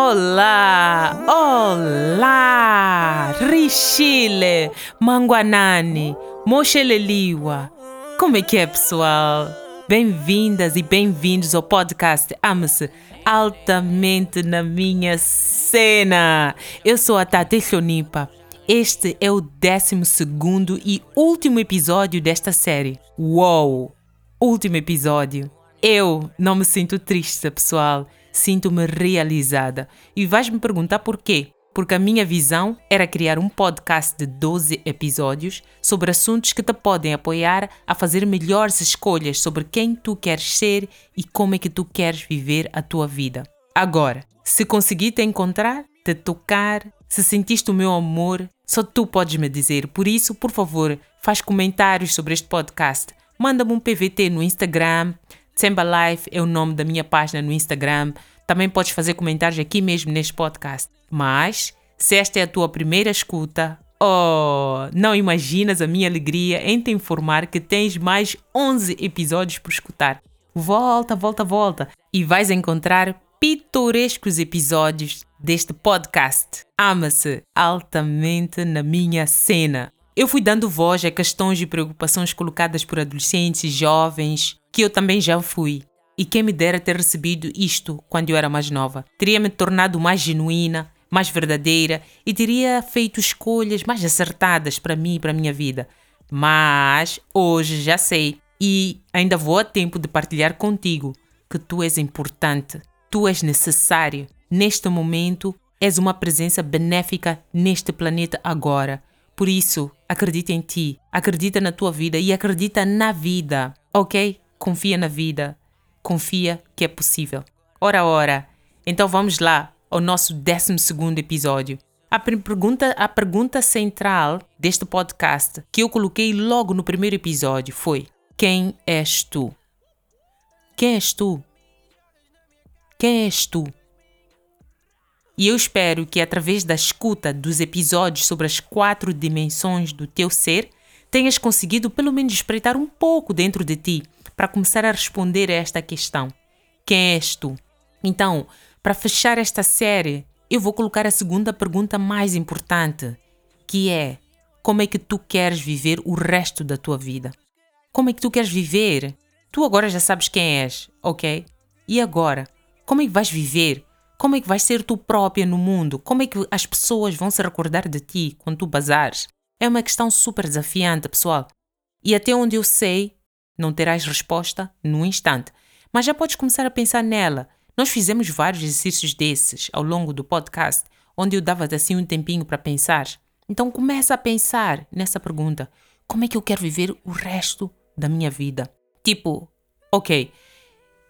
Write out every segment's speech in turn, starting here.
Olá, olá, Richile, Manguanani, Moxeleliwa. Como é que é, pessoal? Bem-vindas e bem-vindos ao podcast Ame-se altamente na minha cena. Eu sou a Tati Chonipa. Este é o 12 e último episódio desta série. Uou! Último episódio. Eu não me sinto triste, pessoal. Sinto-me realizada. E vais me perguntar por quê? Porque a minha visão era criar um podcast de 12 episódios sobre assuntos que te podem apoiar a fazer melhores escolhas sobre quem tu queres ser e como é que tu queres viver a tua vida. Agora, se conseguir te encontrar, te tocar, se sentiste o meu amor, só tu podes me dizer. Por isso, por favor, faz comentários sobre este podcast. Manda-me um PVT no Instagram, Tsemba Life é o nome da minha página no Instagram. Também podes fazer comentários aqui mesmo neste podcast. Mas, se esta é a tua primeira escuta, oh, não imaginas a minha alegria em te informar que tens mais 11 episódios por escutar. Volta, volta, volta e vais encontrar pitorescos episódios deste podcast. Ama-se altamente na minha cena. Eu fui dando voz a questões e preocupações colocadas por adolescentes jovens, que eu também já fui. E quem me dera ter recebido isto quando eu era mais nova. Teria me tornado mais genuína, mais verdadeira e teria feito escolhas mais acertadas para mim e para a minha vida. Mas hoje já sei e ainda vou a tempo de partilhar contigo que tu és importante, tu és necessário. Neste momento, és uma presença benéfica neste planeta agora. Por isso, acredita em ti, acredita na tua vida e acredita na vida, ok? Confia na vida, confia que é possível. Ora, ora, então vamos lá ao nosso 12 episódio. A pergunta, a pergunta central deste podcast que eu coloquei logo no primeiro episódio foi: Quem és tu? Quem és tu? Quem és tu? E eu espero que, através da escuta dos episódios sobre as quatro dimensões do teu ser, tenhas conseguido pelo menos espreitar um pouco dentro de ti para começar a responder a esta questão: Quem és tu? Então, para fechar esta série, eu vou colocar a segunda pergunta mais importante, que é: Como é que tu queres viver o resto da tua vida? Como é que tu queres viver? Tu agora já sabes quem és, ok? E agora? Como é que vais viver? Como é que vais ser tu própria no mundo? Como é que as pessoas vão se recordar de ti quando tu bazares? É uma questão super desafiante, pessoal. E até onde eu sei, não terás resposta no instante. Mas já podes começar a pensar nela. Nós fizemos vários exercícios desses ao longo do podcast, onde eu dava assim um tempinho para pensar. Então começa a pensar nessa pergunta: como é que eu quero viver o resto da minha vida? Tipo, ok,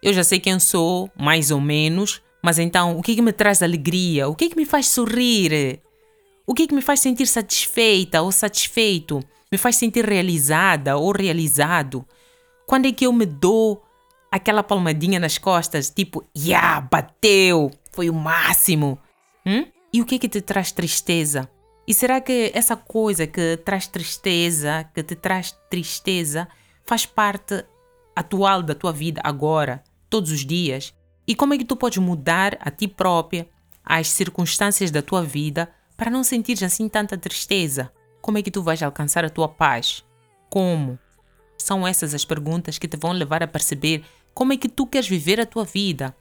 eu já sei quem sou, mais ou menos, mas então, o que, é que me traz alegria? O que, é que me faz sorrir? O que, é que me faz sentir satisfeita ou satisfeito? Me faz sentir realizada ou realizado? Quando é que eu me dou aquela palmadinha nas costas, tipo, yeah, bateu, foi o máximo? Hum? E o que é que te traz tristeza? E será que essa coisa que traz tristeza, que te traz tristeza, faz parte atual da tua vida agora, todos os dias? E como é que tu podes mudar a ti própria, as circunstâncias da tua vida, para não sentir assim tanta tristeza? Como é que tu vais alcançar a tua paz? Como? São essas as perguntas que te vão levar a perceber como é que tu queres viver a tua vida.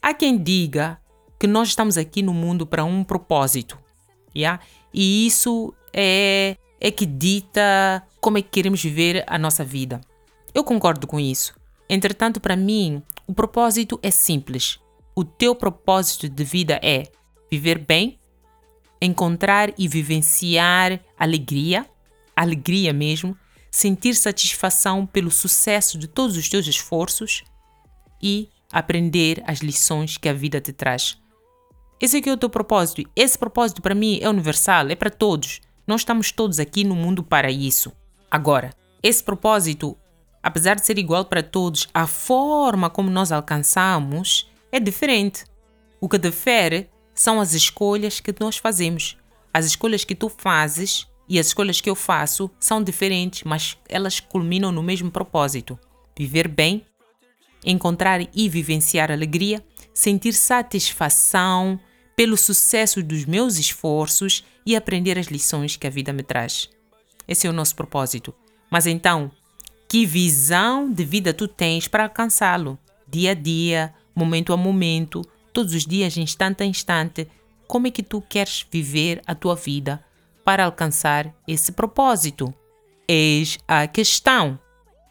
Há quem diga que nós estamos aqui no mundo para um propósito, yeah? e isso é, é que dita como é que queremos viver a nossa vida. Eu concordo com isso. Entretanto, para mim, o propósito é simples. O teu propósito de vida é viver bem, encontrar e vivenciar alegria, alegria mesmo, sentir satisfação pelo sucesso de todos os teus esforços e aprender as lições que a vida te traz. Esse aqui é o teu propósito. Esse propósito para mim é universal, é para todos. Nós estamos todos aqui no mundo para isso. Agora, esse propósito apesar de ser igual para todos, a forma como nós alcançamos é diferente. O que difere são as escolhas que nós fazemos. As escolhas que tu fazes e as escolhas que eu faço são diferentes, mas elas culminam no mesmo propósito: viver bem, encontrar e vivenciar alegria, sentir satisfação pelo sucesso dos meus esforços e aprender as lições que a vida me traz. Esse é o nosso propósito. Mas então, que visão de vida tu tens para alcançá-lo? Dia a dia, momento a momento, todos os dias, instante a instante, como é que tu queres viver a tua vida para alcançar esse propósito? Eis a questão.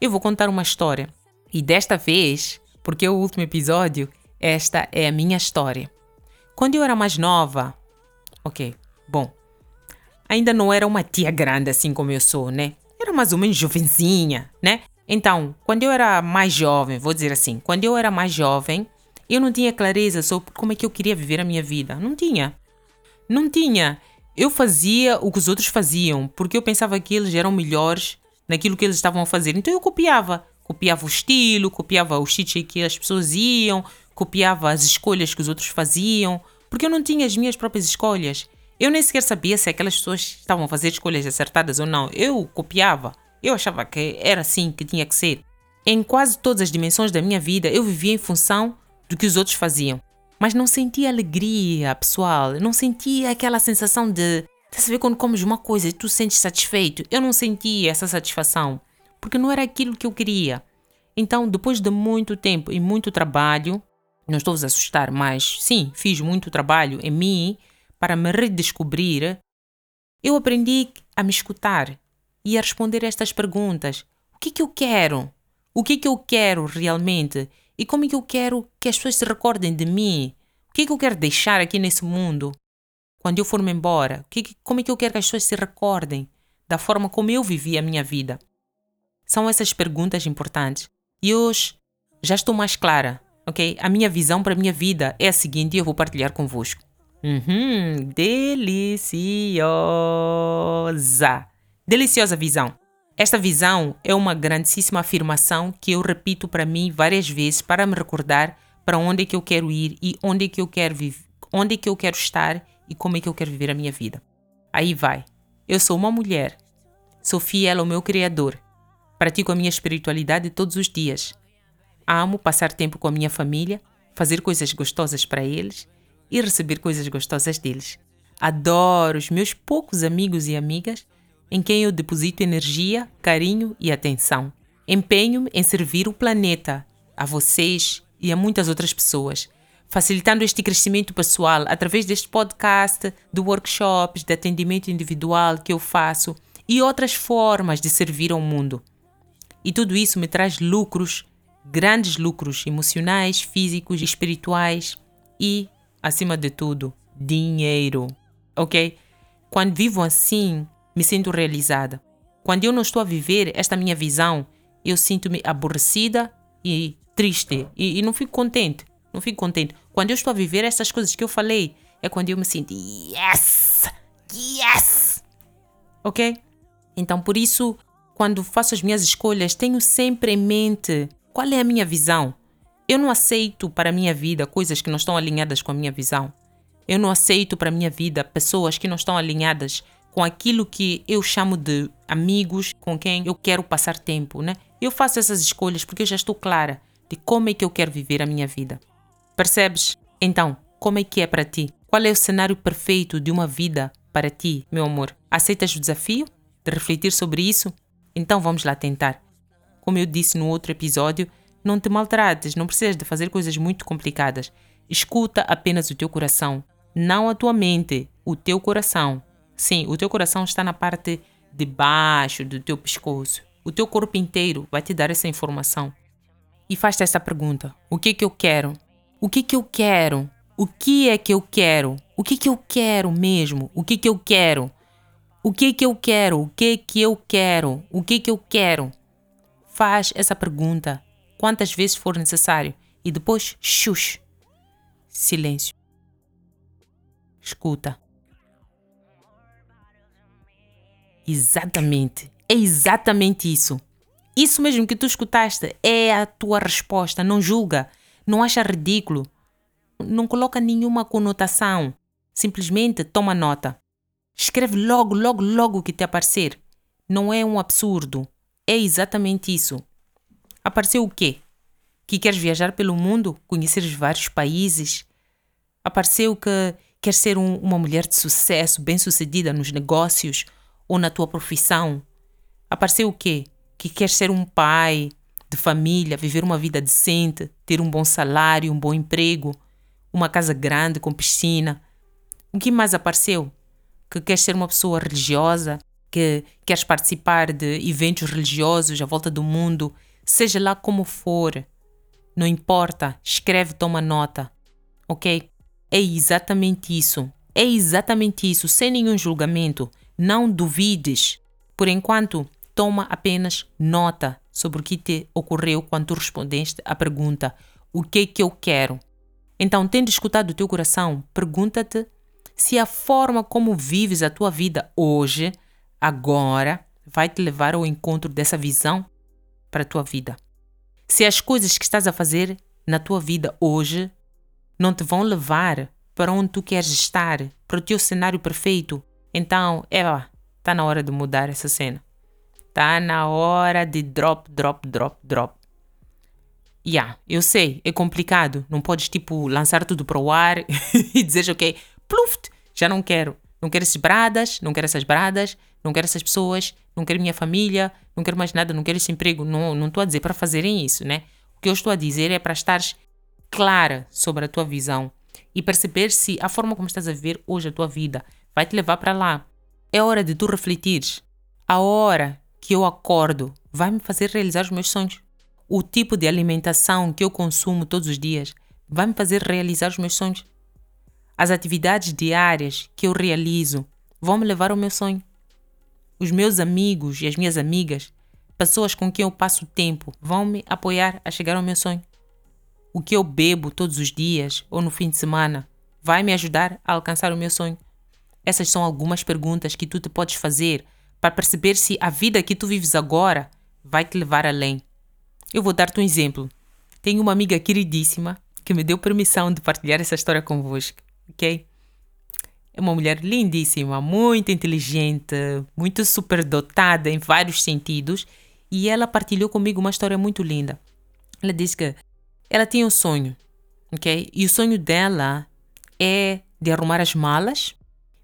Eu vou contar uma história. E desta vez, porque é o último episódio, esta é a minha história. Quando eu era mais nova, ok, bom, ainda não era uma tia grande assim como eu sou, né? Era mais ou menos jovenzinha, né? Então, quando eu era mais jovem, vou dizer assim, quando eu era mais jovem, eu não tinha clareza sobre como é que eu queria viver a minha vida. Não tinha. Não tinha. Eu fazia o que os outros faziam, porque eu pensava que eles eram melhores naquilo que eles estavam a fazer. Então eu copiava. Copiava o estilo, copiava o sítios que as pessoas iam, copiava as escolhas que os outros faziam, porque eu não tinha as minhas próprias escolhas. Eu nem sequer sabia se aquelas pessoas estavam a fazer escolhas acertadas ou não. Eu copiava. Eu achava que era assim que tinha que ser. Em quase todas as dimensões da minha vida, eu vivia em função do que os outros faziam. Mas não sentia alegria, pessoal. Não sentia aquela sensação de. Você vê quando comes uma coisa e tu sentes satisfeito? Eu não sentia essa satisfação. Porque não era aquilo que eu queria. Então, depois de muito tempo e muito trabalho, não estou a assustar, mas sim, fiz muito trabalho em mim para me redescobrir, eu aprendi a me escutar e a responder estas perguntas. O que é que eu quero? O que é que eu quero realmente? E como é que eu quero que as pessoas se recordem de mim? O que é que eu quero deixar aqui nesse mundo? Quando eu for-me embora, que, como é que eu quero que as pessoas se recordem da forma como eu vivi a minha vida? São essas perguntas importantes. E hoje já estou mais clara, ok? A minha visão para a minha vida é a seguinte e eu vou partilhar convosco. Uhum, deliciosa. Deliciosa visão. Esta visão é uma grandíssima afirmação que eu repito para mim várias vezes para me recordar para onde é que eu quero ir e onde é que eu quero viver, onde é que eu quero estar e como é que eu quero viver a minha vida. Aí vai. Eu sou uma mulher. Sou fiel ao meu Criador. Pratico a minha espiritualidade todos os dias. Amo passar tempo com a minha família, fazer coisas gostosas para eles e receber coisas gostosas deles. Adoro os meus poucos amigos e amigas em quem eu deposito energia, carinho e atenção. Empenho-me em servir o planeta, a vocês e a muitas outras pessoas, facilitando este crescimento pessoal através deste podcast, de workshops, de atendimento individual que eu faço e outras formas de servir ao mundo. E tudo isso me traz lucros, grandes lucros emocionais, físicos espirituais e acima de tudo, dinheiro. Ok? Quando vivo assim, me sinto realizada. Quando eu não estou a viver esta minha visão, eu sinto-me aborrecida e triste e, e, não fico contente. Não fico contente. Quando eu estou a viver estas coisas que eu falei, é quando eu me sinto yes! Yes! Ok? Então, por isso, quando faço as minhas escolhas, tenho sempre em mente qual é a minha visão. Eu não aceito para a minha vida coisas que não estão alinhadas com a minha visão. Eu não aceito para a minha vida pessoas que não estão alinhadas com aquilo que eu chamo de amigos com quem eu quero passar tempo, né? Eu faço essas escolhas porque eu já estou clara de como é que eu quero viver a minha vida. Percebes? Então, como é que é para ti? Qual é o cenário perfeito de uma vida para ti, meu amor? Aceitas o desafio de refletir sobre isso? Então vamos lá tentar. Como eu disse no outro episódio, não te maltrates, não precisas de fazer coisas muito complicadas. Escuta apenas o teu coração, não a tua mente, o teu coração. Sim, o teu coração está na parte de baixo do teu pescoço. O teu corpo inteiro vai te dar essa informação. E faz-te essa pergunta: o que que eu quero? O que que eu quero? O que é que eu quero? O que que eu quero mesmo? O que que eu quero? O que que eu quero? O que que eu quero? O que que eu quero? Faz essa pergunta quantas vezes for necessário e depois, shush. Silêncio. Escuta. Exatamente. É exatamente isso. Isso mesmo que tu escutaste é a tua resposta. Não julga, não acha ridículo, não coloca nenhuma conotação. Simplesmente toma nota. Escreve logo, logo, logo que te aparecer. Não é um absurdo. É exatamente isso. Apareceu o quê? Que queres viajar pelo mundo, conhecer vários países? Apareceu que Queres ser um, uma mulher de sucesso, bem-sucedida nos negócios ou na tua profissão? Apareceu o quê? Que queres ser um pai de família, viver uma vida decente, ter um bom salário, um bom emprego, uma casa grande com piscina. O que mais apareceu? Que queres ser uma pessoa religiosa, que queres participar de eventos religiosos à volta do mundo, seja lá como for. Não importa, escreve, toma nota. Ok? É exatamente isso. É exatamente isso, sem nenhum julgamento. Não duvides. Por enquanto, toma apenas nota sobre o que te ocorreu quando respondeste à pergunta: O que é que eu quero? Então, tendo escutado o teu coração, pergunta-te se a forma como vives a tua vida hoje, agora, vai te levar ao encontro dessa visão para a tua vida. Se as coisas que estás a fazer na tua vida hoje não te vão levar para onde tu queres estar, para o teu cenário perfeito, então, é lá, está na hora de mudar essa cena. Está na hora de drop, drop, drop, drop. Yeah, eu sei, é complicado. Não podes, tipo, lançar tudo para o ar e dizer, ok, pluft, já não quero. Não quero essas bradas, não quero essas bradas, não quero essas pessoas, não quero minha família, não quero mais nada, não quero esse emprego. Não, não estou a dizer para fazerem isso, né? O que eu estou a dizer é para estares clara sobre a tua visão e perceber se a forma como estás a viver hoje a tua vida vai te levar para lá. É hora de tu refletires. A hora que eu acordo vai me fazer realizar os meus sonhos. O tipo de alimentação que eu consumo todos os dias vai me fazer realizar os meus sonhos. As atividades diárias que eu realizo vão me levar ao meu sonho. Os meus amigos e as minhas amigas, pessoas com quem eu passo tempo, vão me apoiar a chegar ao meu sonho. O que eu bebo todos os dias ou no fim de semana vai me ajudar a alcançar o meu sonho. Essas são algumas perguntas que tu te podes fazer para perceber se a vida que tu vives agora vai te levar além. Eu vou dar-te um exemplo. Tenho uma amiga queridíssima que me deu permissão de partilhar essa história convosco, ok? É uma mulher lindíssima, muito inteligente, muito superdotada em vários sentidos e ela partilhou comigo uma história muito linda. Ela disse que ela tinha um sonho, ok? E o sonho dela é de arrumar as malas,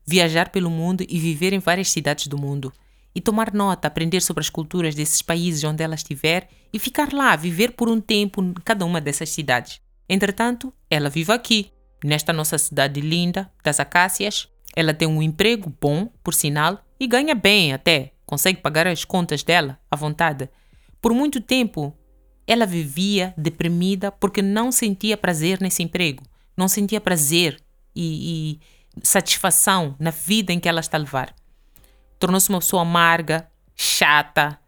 viajar pelo mundo e viver em várias cidades do mundo. E tomar nota, aprender sobre as culturas desses países onde ela estiver e ficar lá, viver por um tempo em cada uma dessas cidades. Entretanto, ela vive aqui, nesta nossa cidade linda das Acácias. Ela tem um emprego bom, por sinal, e ganha bem até, consegue pagar as contas dela à vontade. Por muito tempo, ela vivia deprimida porque não sentia prazer nesse emprego, não sentia prazer e, e satisfação na vida em que ela está a levar. Tornou-se uma pessoa amarga, chata,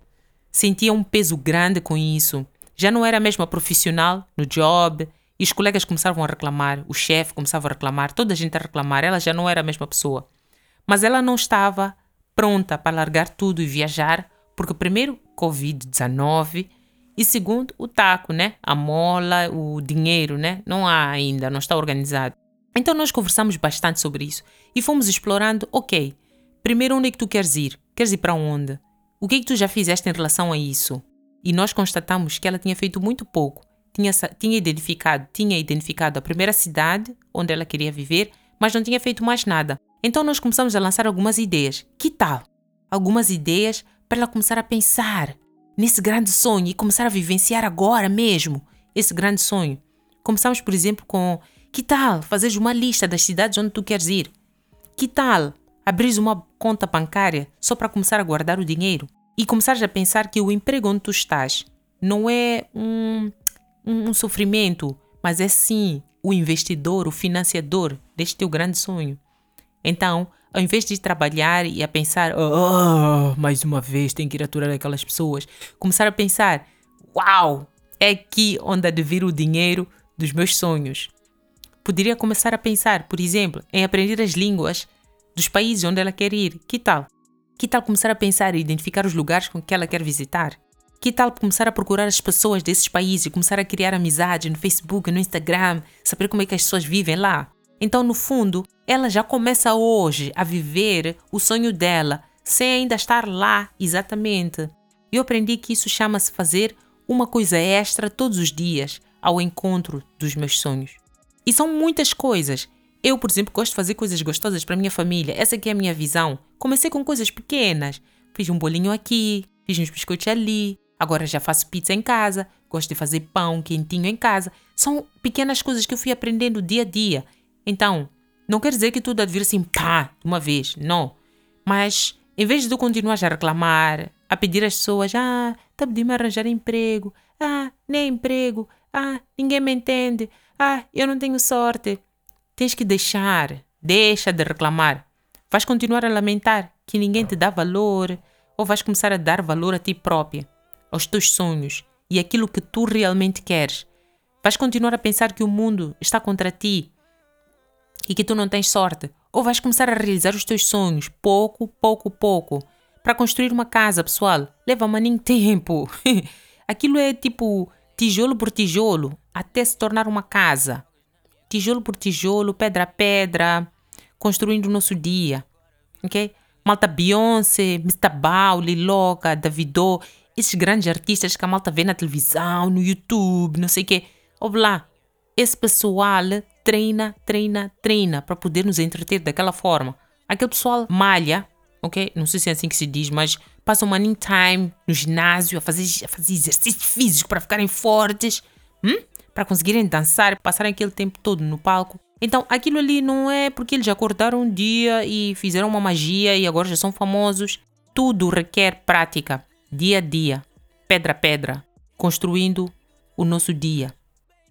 sentia um peso grande com isso. Já não era a mesma profissional no job e os colegas começavam a reclamar, o chefe começava a reclamar, toda a gente a reclamar, ela já não era a mesma pessoa. Mas ela não estava pronta para largar tudo e viajar, porque primeiro Covid-19 e segundo, o taco, né? A mola, o dinheiro, né? Não há ainda, não está organizado. Então nós conversamos bastante sobre isso e fomos explorando, ok, primeiro onde é que tu queres ir? Queres ir para onde? O que é que tu já fizeste em relação a isso? E nós constatamos que ela tinha feito muito pouco. Tinha, tinha identificado, tinha identificado a primeira cidade onde ela queria viver, mas não tinha feito mais nada. Então nós começamos a lançar algumas ideias. Que tal? Algumas ideias para ela começar a pensar nesse grande sonho e começar a vivenciar agora mesmo esse grande sonho. Começamos, por exemplo, com que tal fazeres uma lista das cidades onde tu queres ir? Que tal abrir uma conta bancária só para começar a guardar o dinheiro? E começares a pensar que o emprego onde tu estás não é um, um, um sofrimento, mas é sim o investidor, o financiador deste teu grande sonho. Então, ao invés de trabalhar e a pensar, oh, mais uma vez tenho que ir aturar aquelas pessoas, começar a pensar, uau, é aqui onde há de vir o dinheiro dos meus sonhos. Poderia começar a pensar, por exemplo, em aprender as línguas dos países onde ela quer ir. Que tal? Que tal começar a pensar e identificar os lugares com que ela quer visitar? Que tal começar a procurar as pessoas desses países, começar a criar amizade no Facebook, no Instagram, saber como é que as pessoas vivem lá? Então, no fundo, ela já começa hoje a viver o sonho dela, sem ainda estar lá exatamente. Eu aprendi que isso chama-se fazer uma coisa extra todos os dias ao encontro dos meus sonhos. E são muitas coisas. Eu, por exemplo, gosto de fazer coisas gostosas para minha família. Essa aqui é a minha visão. Comecei com coisas pequenas. Fiz um bolinho aqui, fiz uns biscoitos ali. Agora já faço pizza em casa. Gosto de fazer pão quentinho em casa. São pequenas coisas que eu fui aprendendo dia a dia. Então, não quer dizer que tudo vir assim, pá, de uma vez. Não. Mas, em vez de tu continuar a reclamar, a pedir às pessoas, ah, tá a me arranjar emprego. Ah, nem emprego. Ah, ninguém me entende. Ah, eu não tenho sorte. Tens que deixar. Deixa de reclamar. Vais continuar a lamentar que ninguém te dá valor ou vais começar a dar valor a ti própria, aos teus sonhos e aquilo que tu realmente queres. Vais continuar a pensar que o mundo está contra ti e que tu não tens sorte, ou vais começar a realizar os teus sonhos, pouco, pouco, pouco. Para construir uma casa, pessoal, leva maninho tempo. Aquilo é tipo tijolo por tijolo até se tornar uma casa. Tijolo por tijolo, pedra a pedra, construindo o nosso dia. Ok? Malta Beyoncé, Mr. Bauli, Loca, Davido, esses grandes artistas que a malta vê na televisão, no YouTube, não sei o quê. Ouve lá, esse pessoal treina, treina, treina para poder nos entreter daquela forma. Aquele pessoal malha, ok? Não sei se é assim que se diz, mas passa um money time no ginásio a fazer, a fazer exercícios físicos para ficarem fortes, hum? para conseguirem dançar, passarem aquele tempo todo no palco. Então, aquilo ali não é porque eles acordaram um dia e fizeram uma magia e agora já são famosos. Tudo requer prática, dia a dia, pedra a pedra, construindo o nosso dia.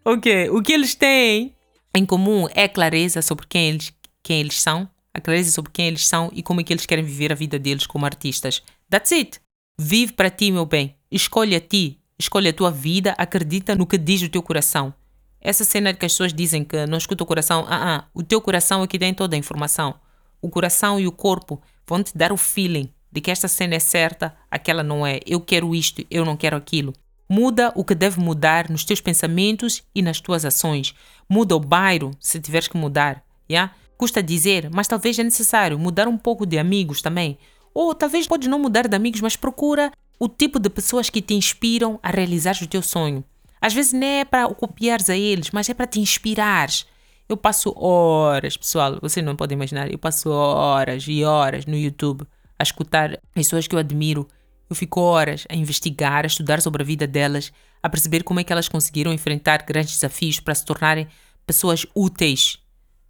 Ok, o que eles têm em comum é clareza sobre quem eles, quem eles são, a clareza sobre quem eles são e como é que eles querem viver a vida deles como artistas. That's it. Vive para ti, meu bem. Escolhe a ti. Escolhe a tua vida. Acredita no que diz o teu coração. Essa cena que as pessoas dizem que não escuta o coração, ah, ah, o teu coração é que tem toda a informação. O coração e o corpo vão te dar o feeling de que esta cena é certa, aquela não é. Eu quero isto, eu não quero aquilo. Muda o que deve mudar nos teus pensamentos e nas tuas ações. Muda o bairro se tiveres que mudar, yeah? Custa dizer, mas talvez é necessário mudar um pouco de amigos também. Ou talvez podes não mudar de amigos, mas procura o tipo de pessoas que te inspiram a realizar o teu sonho. Às vezes não é para copiares a eles, mas é para te inspirares. Eu passo horas, pessoal, vocês não podem imaginar, eu passo horas e horas no YouTube a escutar pessoas que eu admiro. Eu fico horas a investigar, a estudar sobre a vida delas, a perceber como é que elas conseguiram enfrentar grandes desafios para se tornarem pessoas úteis,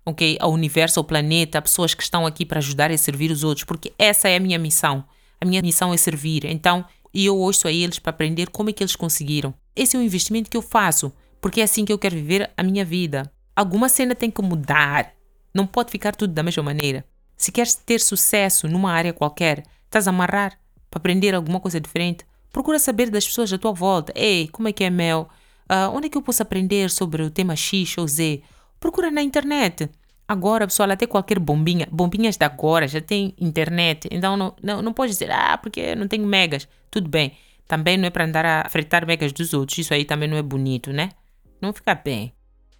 ok? Ao universo, ao planeta, pessoas que estão aqui para ajudar e servir os outros, porque essa é a minha missão. A minha missão é servir. Então, eu ouço a eles para aprender como é que eles conseguiram. Esse é o investimento que eu faço, porque é assim que eu quero viver a minha vida. Alguma cena tem que mudar. Não pode ficar tudo da mesma maneira. Se queres ter sucesso numa área qualquer, estás a amarrar para aprender alguma coisa diferente. Procura saber das pessoas à tua volta. Ei, como é que é Mel? Uh, onde é que eu posso aprender sobre o tema X ou Z? Procura na internet. Agora, pessoal, até qualquer bombinha, bombinhas de agora já tem internet, então não, não, não pode dizer, ah, porque não tenho megas. Tudo bem, também não é para andar a fretar megas dos outros. Isso aí também não é bonito, né? Não fica bem.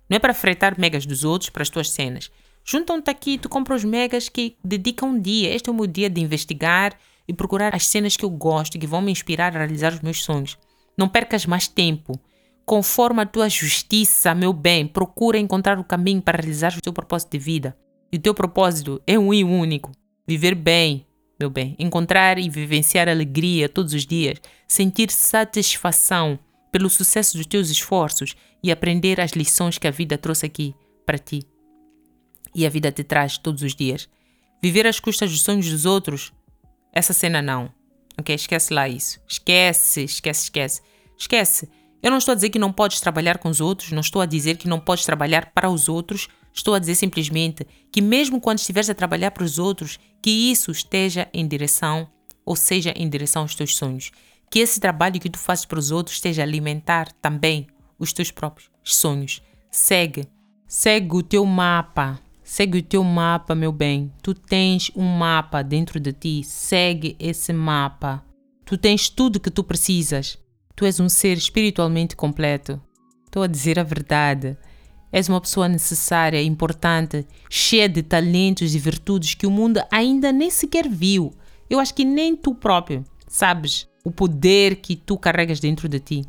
Não é para fretar megas dos outros para as tuas cenas. Juntam-te aqui, tu compra os megas que dedicam um dia. Este é o meu dia de investigar e procurar as cenas que eu gosto que vão me inspirar a realizar os meus sonhos. Não percas mais tempo. Conforme a tua justiça, meu bem, procura encontrar o caminho para realizar o teu propósito de vida. E o teu propósito é um e único: viver bem, meu bem, encontrar e vivenciar alegria todos os dias, sentir satisfação pelo sucesso dos teus esforços e aprender as lições que a vida trouxe aqui para ti. E a vida te traz todos os dias. Viver às custas dos sonhos dos outros, essa cena não. Ok? Esquece lá isso. Esquece, esquece, esquece. Esquece. Eu não estou a dizer que não podes trabalhar com os outros, não estou a dizer que não podes trabalhar para os outros, Estou a dizer simplesmente que, mesmo quando estiveres a trabalhar para os outros, que isso esteja em direção, ou seja, em direção aos teus sonhos. Que esse trabalho que tu fazes para os outros esteja a alimentar também os teus próprios sonhos. Segue. Segue o teu mapa. Segue o teu mapa, meu bem. Tu tens um mapa dentro de ti. Segue esse mapa. Tu tens tudo que tu precisas. Tu és um ser espiritualmente completo. Estou a dizer a verdade. És uma pessoa necessária, importante, cheia de talentos e virtudes que o mundo ainda nem sequer viu. Eu acho que nem tu próprio sabes o poder que tu carregas dentro de ti.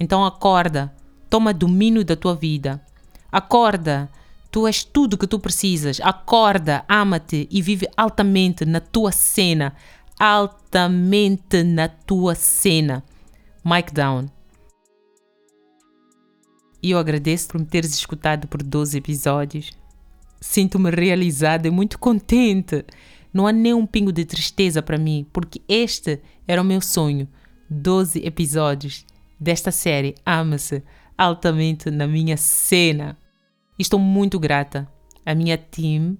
Então acorda, toma domínio da tua vida. Acorda, Tu és tudo que tu precisas. Acorda, ama-te e vive altamente na tua cena. Altamente na tua cena. Mike Down. E eu agradeço por me teres escutado por 12 episódios. Sinto-me realizada e muito contente. Não há nem um pingo de tristeza para mim, porque este era o meu sonho. 12 episódios desta série Ama-se altamente na minha cena. Estou muito grata à minha team,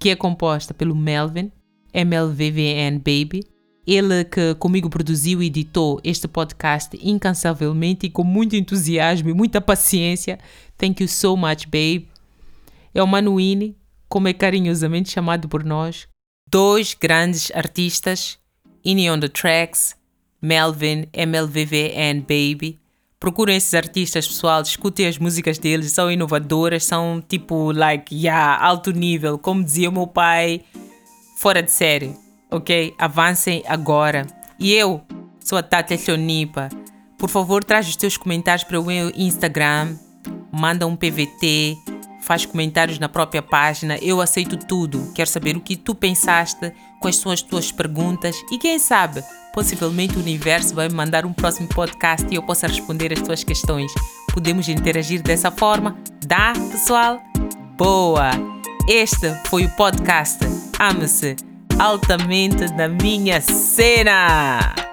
que é composta pelo Melvin, MLVVN Baby, ele que comigo produziu e editou este podcast incansavelmente e com muito entusiasmo e muita paciência. Thank you so much, babe. É o Manuini, como é carinhosamente chamado por nós. Dois grandes artistas, Ini on the Tracks, Melvin, MLVVN Baby. Procurem esses artistas, pessoal, escutem as músicas deles, são inovadoras, são tipo, like, yeah, alto nível, como dizia o meu pai, fora de série, ok? Avancem agora. E eu sou a Tati Chonipa. Por favor, traz os teus comentários para o meu Instagram, manda um PVT, faz comentários na própria página. Eu aceito tudo. Quero saber o que tu pensaste, quais são as tuas perguntas e quem sabe, possivelmente o universo vai me mandar um próximo podcast e eu possa responder as tuas questões. Podemos interagir dessa forma? Dá, pessoal? Boa! Este foi o podcast Ame-se altamente na minha cena!